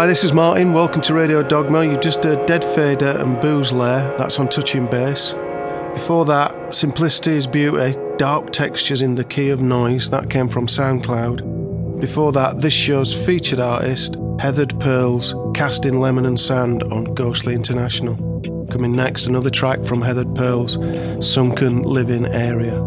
Hi, this is Martin. Welcome to Radio Dogma. You just heard Dead Fader and Booze Lair. That's on Touching Bass. Before that, Simplicity is Beauty, Dark Textures in the Key of Noise. That came from SoundCloud. Before that, this show's featured artist, Heathered Pearls, Casting Lemon and Sand on Ghostly International. Coming next, another track from Heathered Pearls, Sunken Living Area.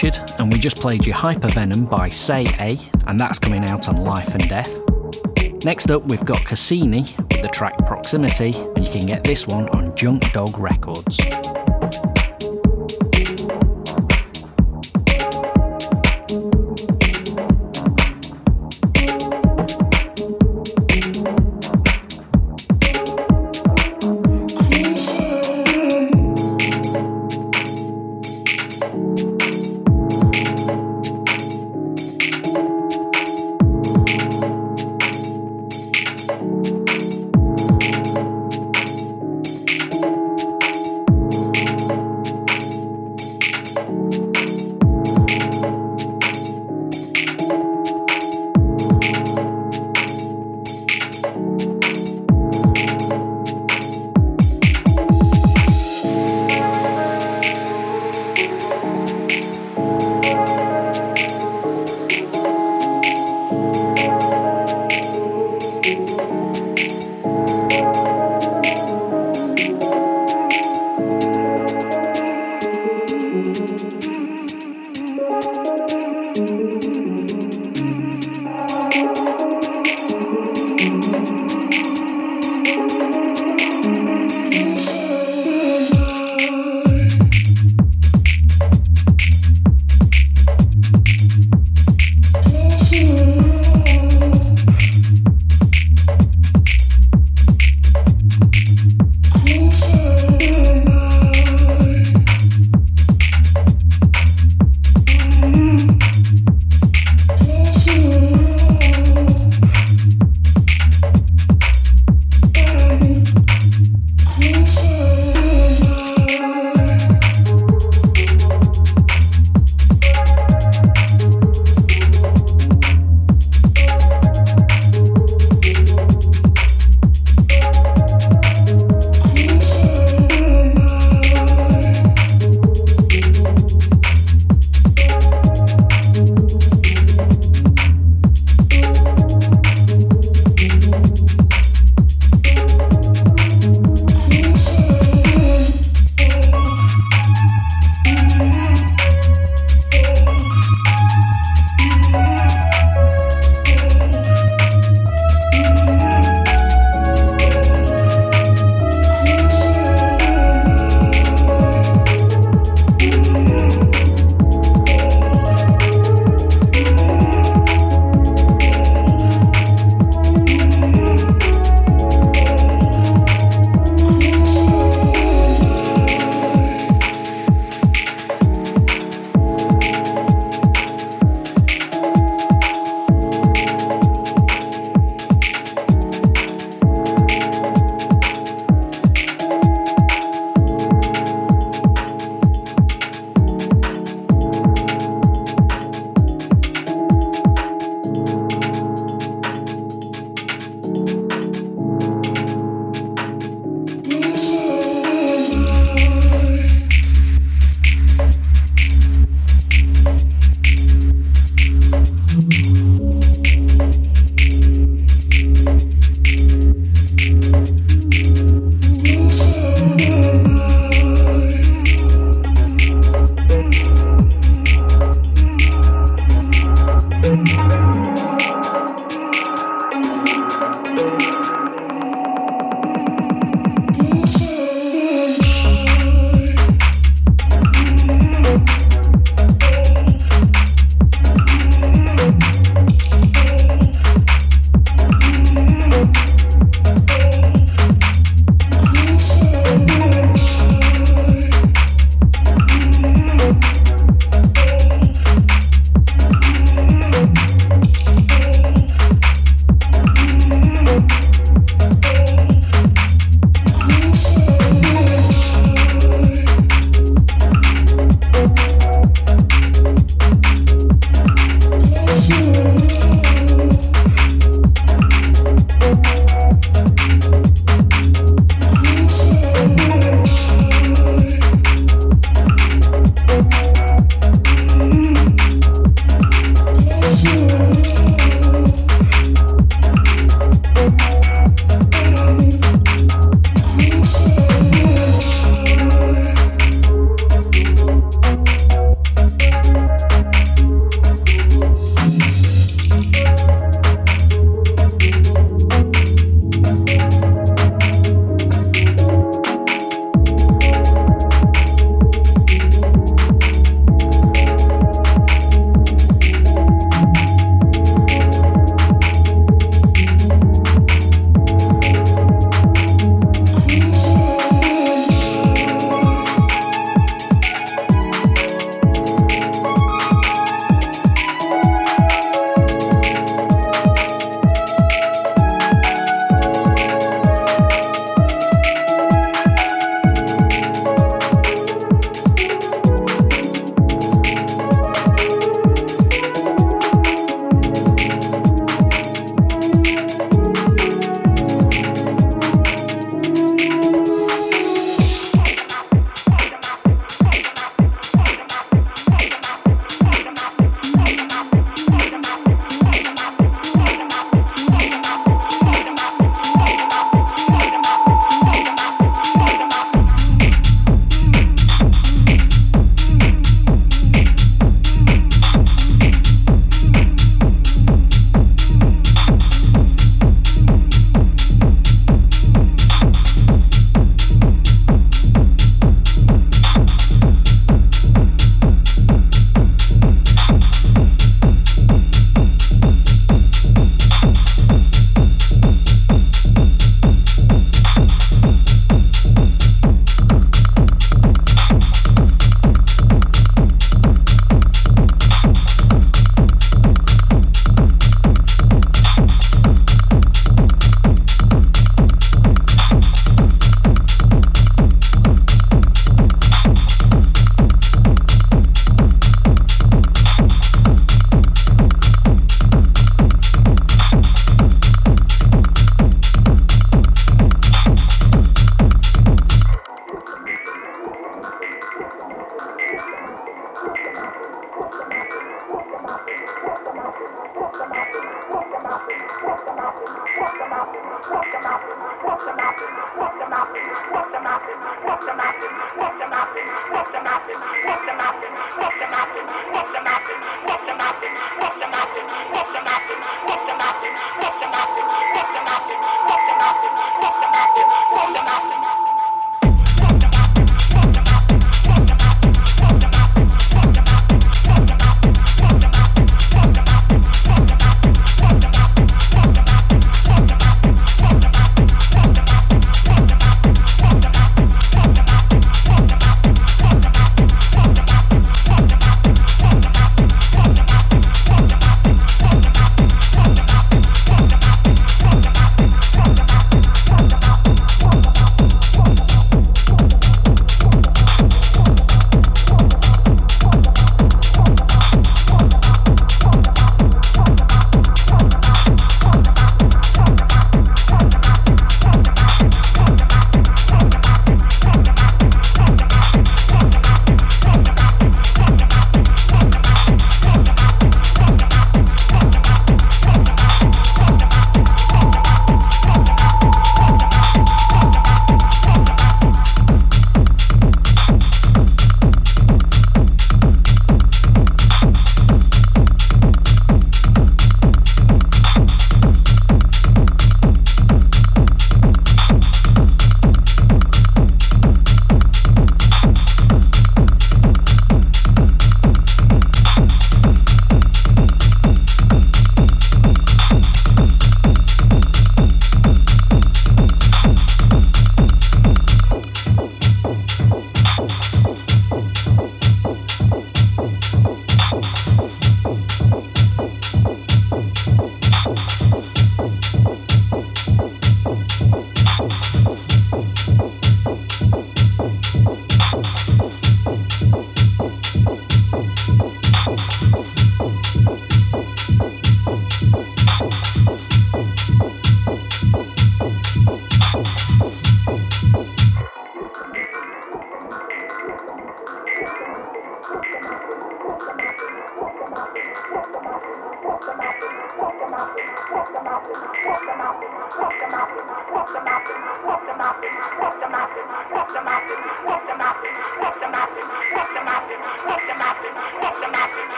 Richard, and we just played you Hypervenom by Sei A, and that's coming out on Life and Death. Next up, we've got Cassini with the track Proximity, and you can get this one on Junk Dog Records.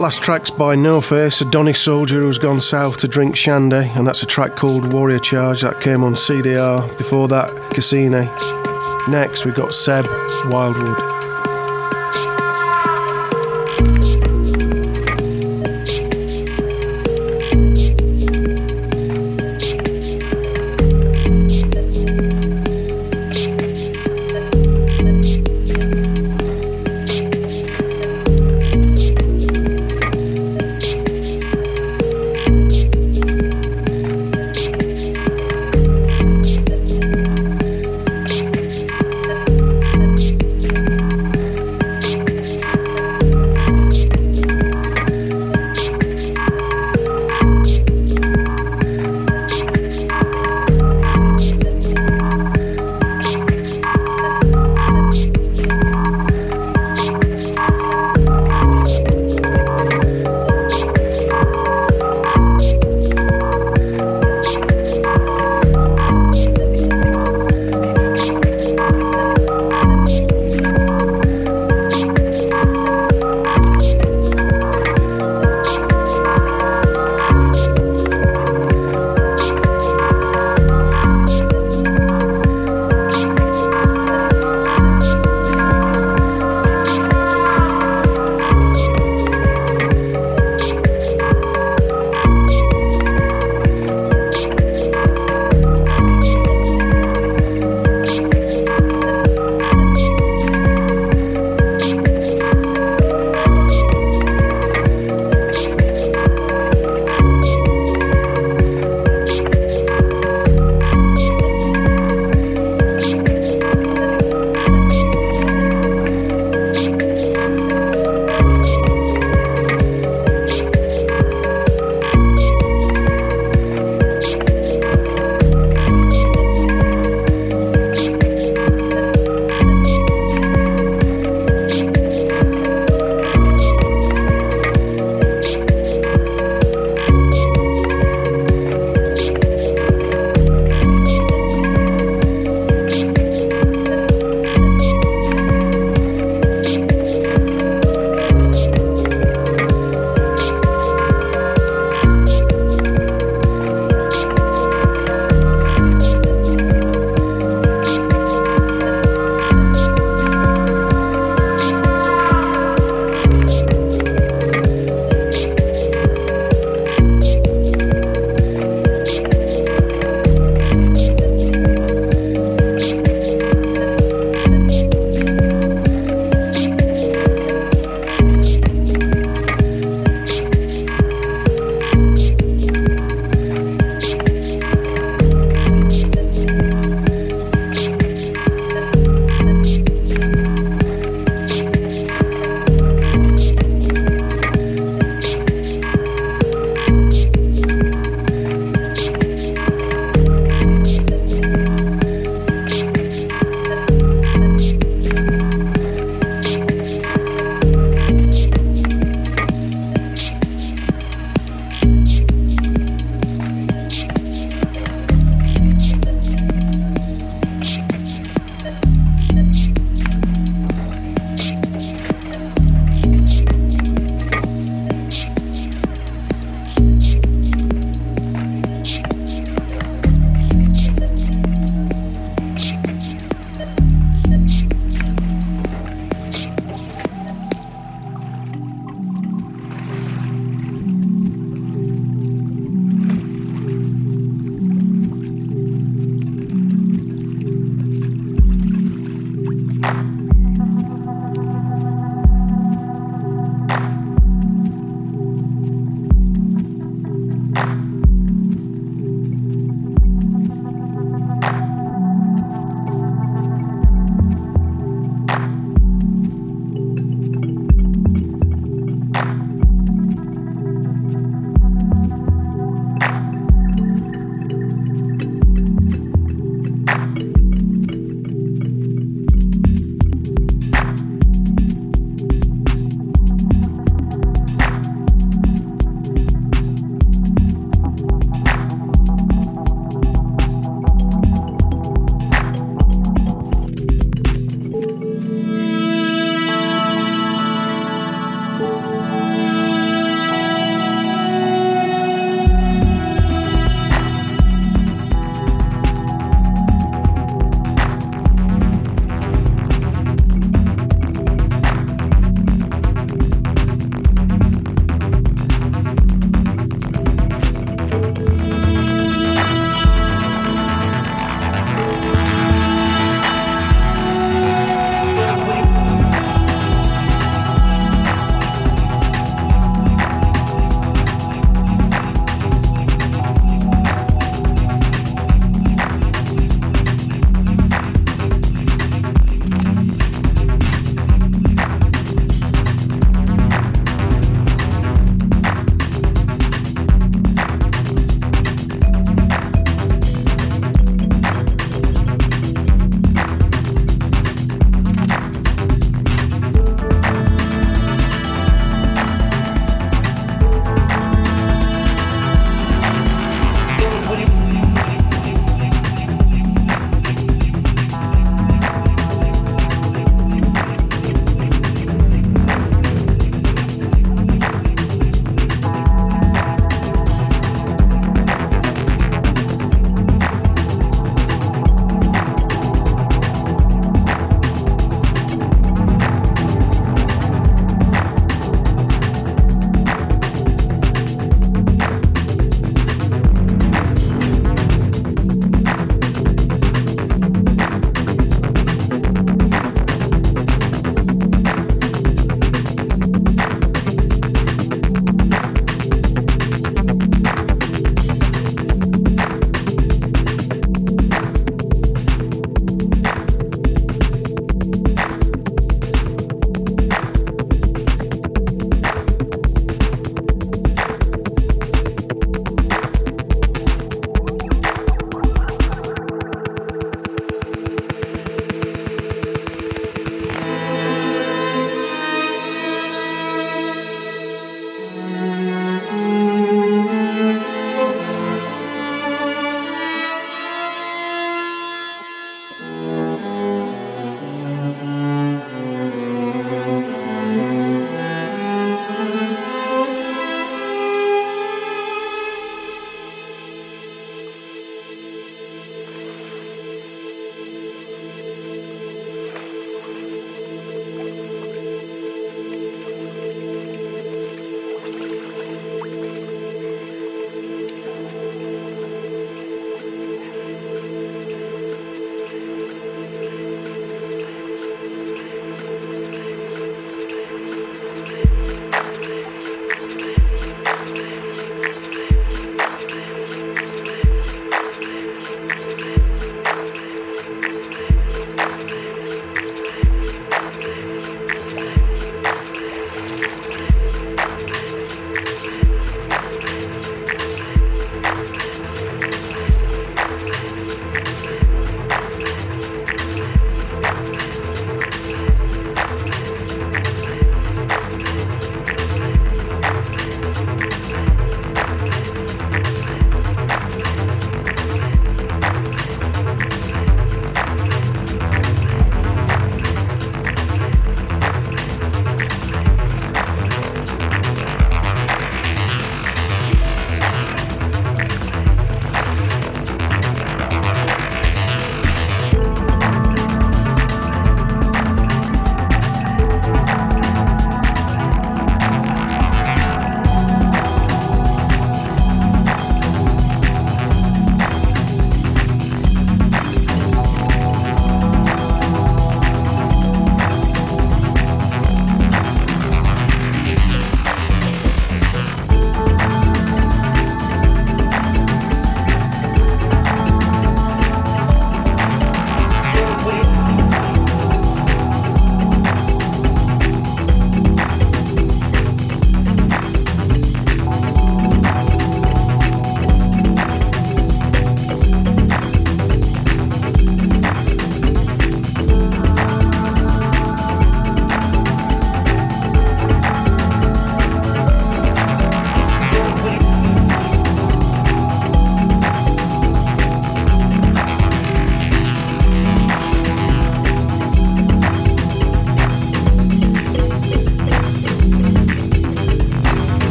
Last track's by No Face, a Donny soldier who's gone south to drink shandy, and that's a track called Warrior Charge that came on CDR. Before that, Cassini. Next, we got Seb Wildblood.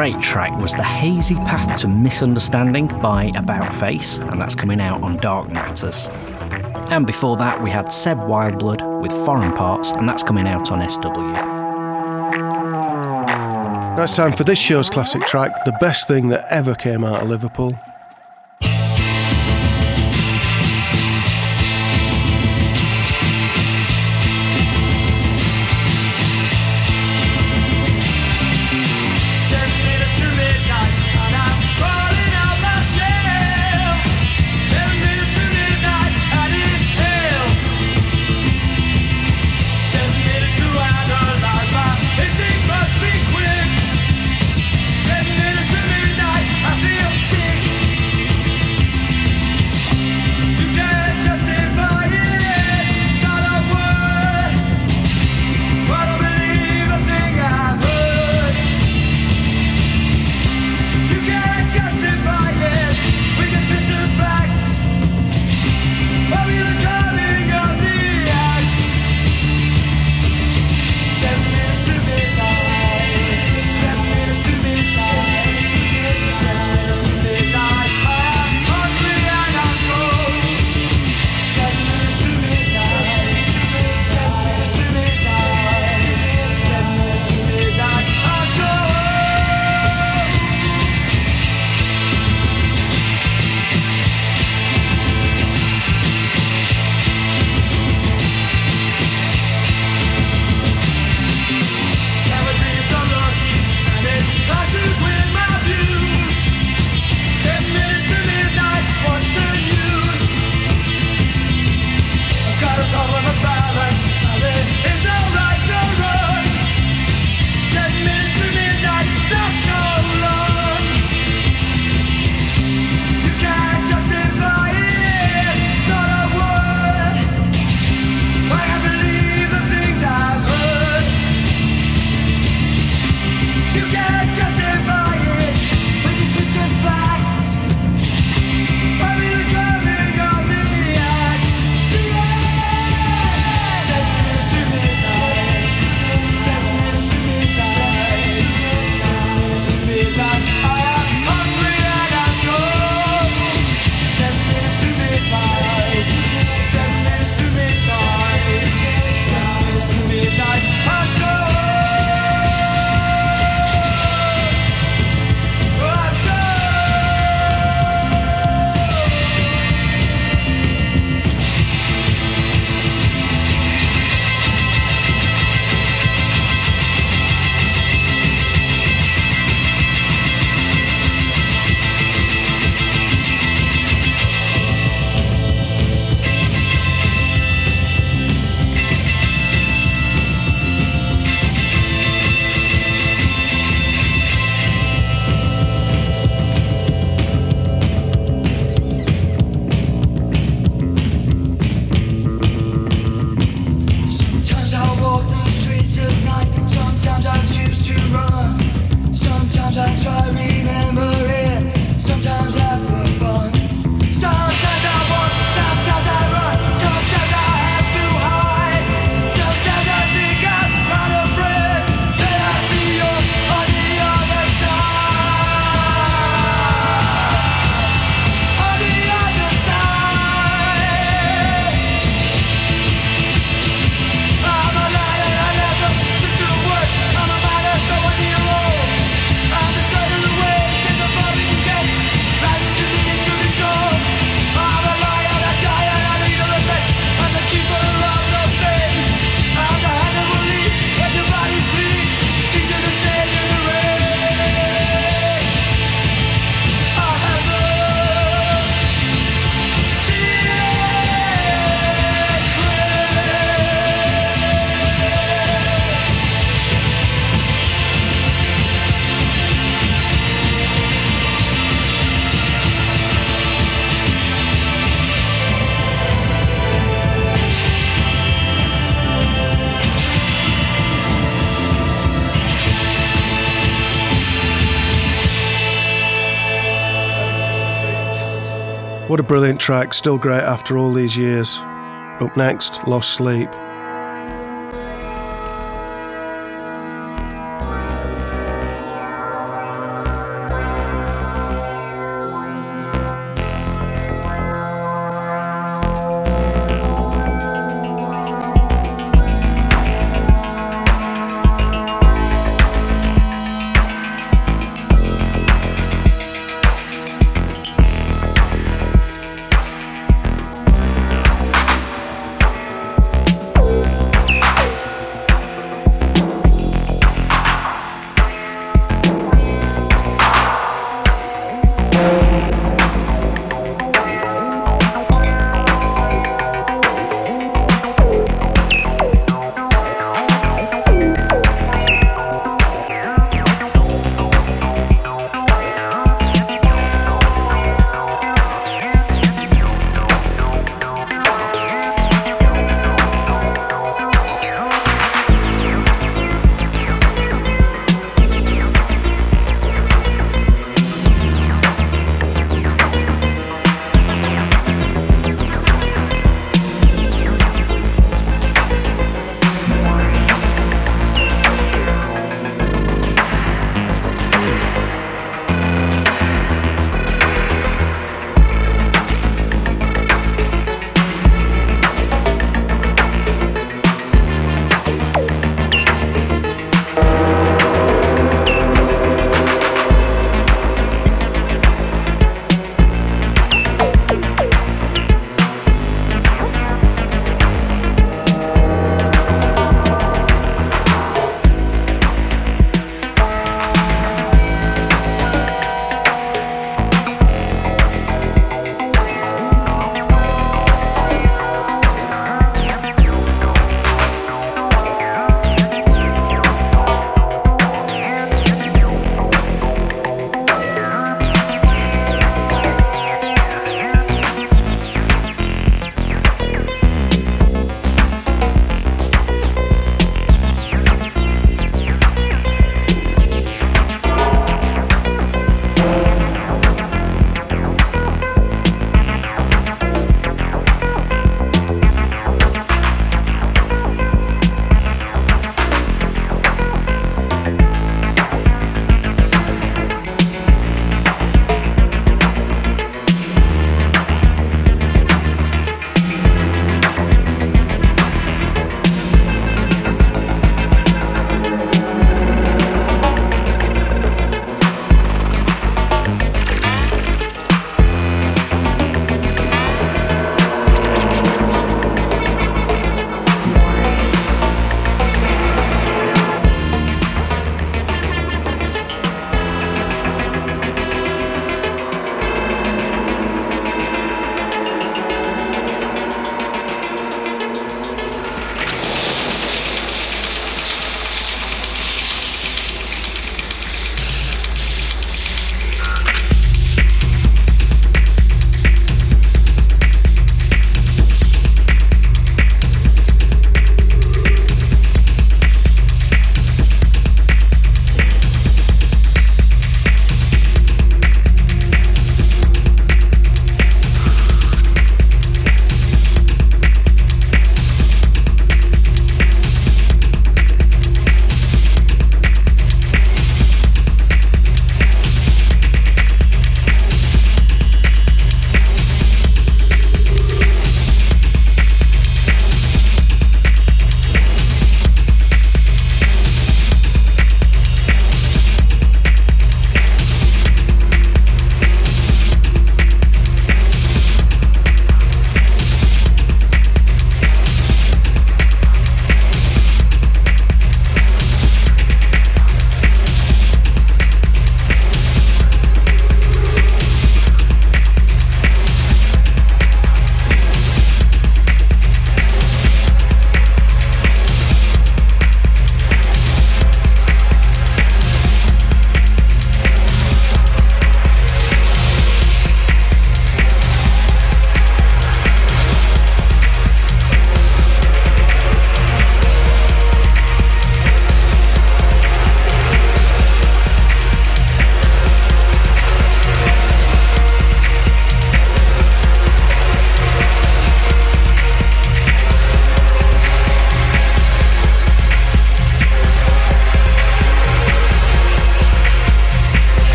Great track was The Hazy Path to Misunderstanding by About Face, and that's coming out on Dark Matters. And before that, we had Seb Wildblood with Foreign Parts, and that's coming out on SW. Now it's time for this show's classic track, the best thing that ever came out of Liverpool. What a brilliant track, still great after all these years. Up next, Lost Sleep.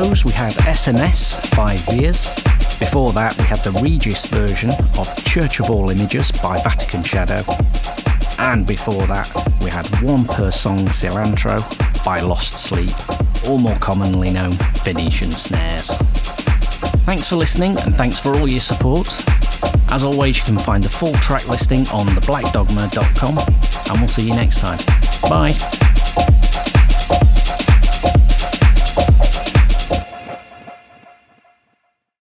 Close, we had SMS by Veers. Before that, we had the Regis version of Church of All Images by Vatican Shadow. And before that, we had One Per Song Cilantro by Lost Sleep, or more commonly known, Venetian Snares. Thanks for listening and thanks for all your support. As always, you can find the full track listing on theblackdogma.com, and we'll see you next time. Bye.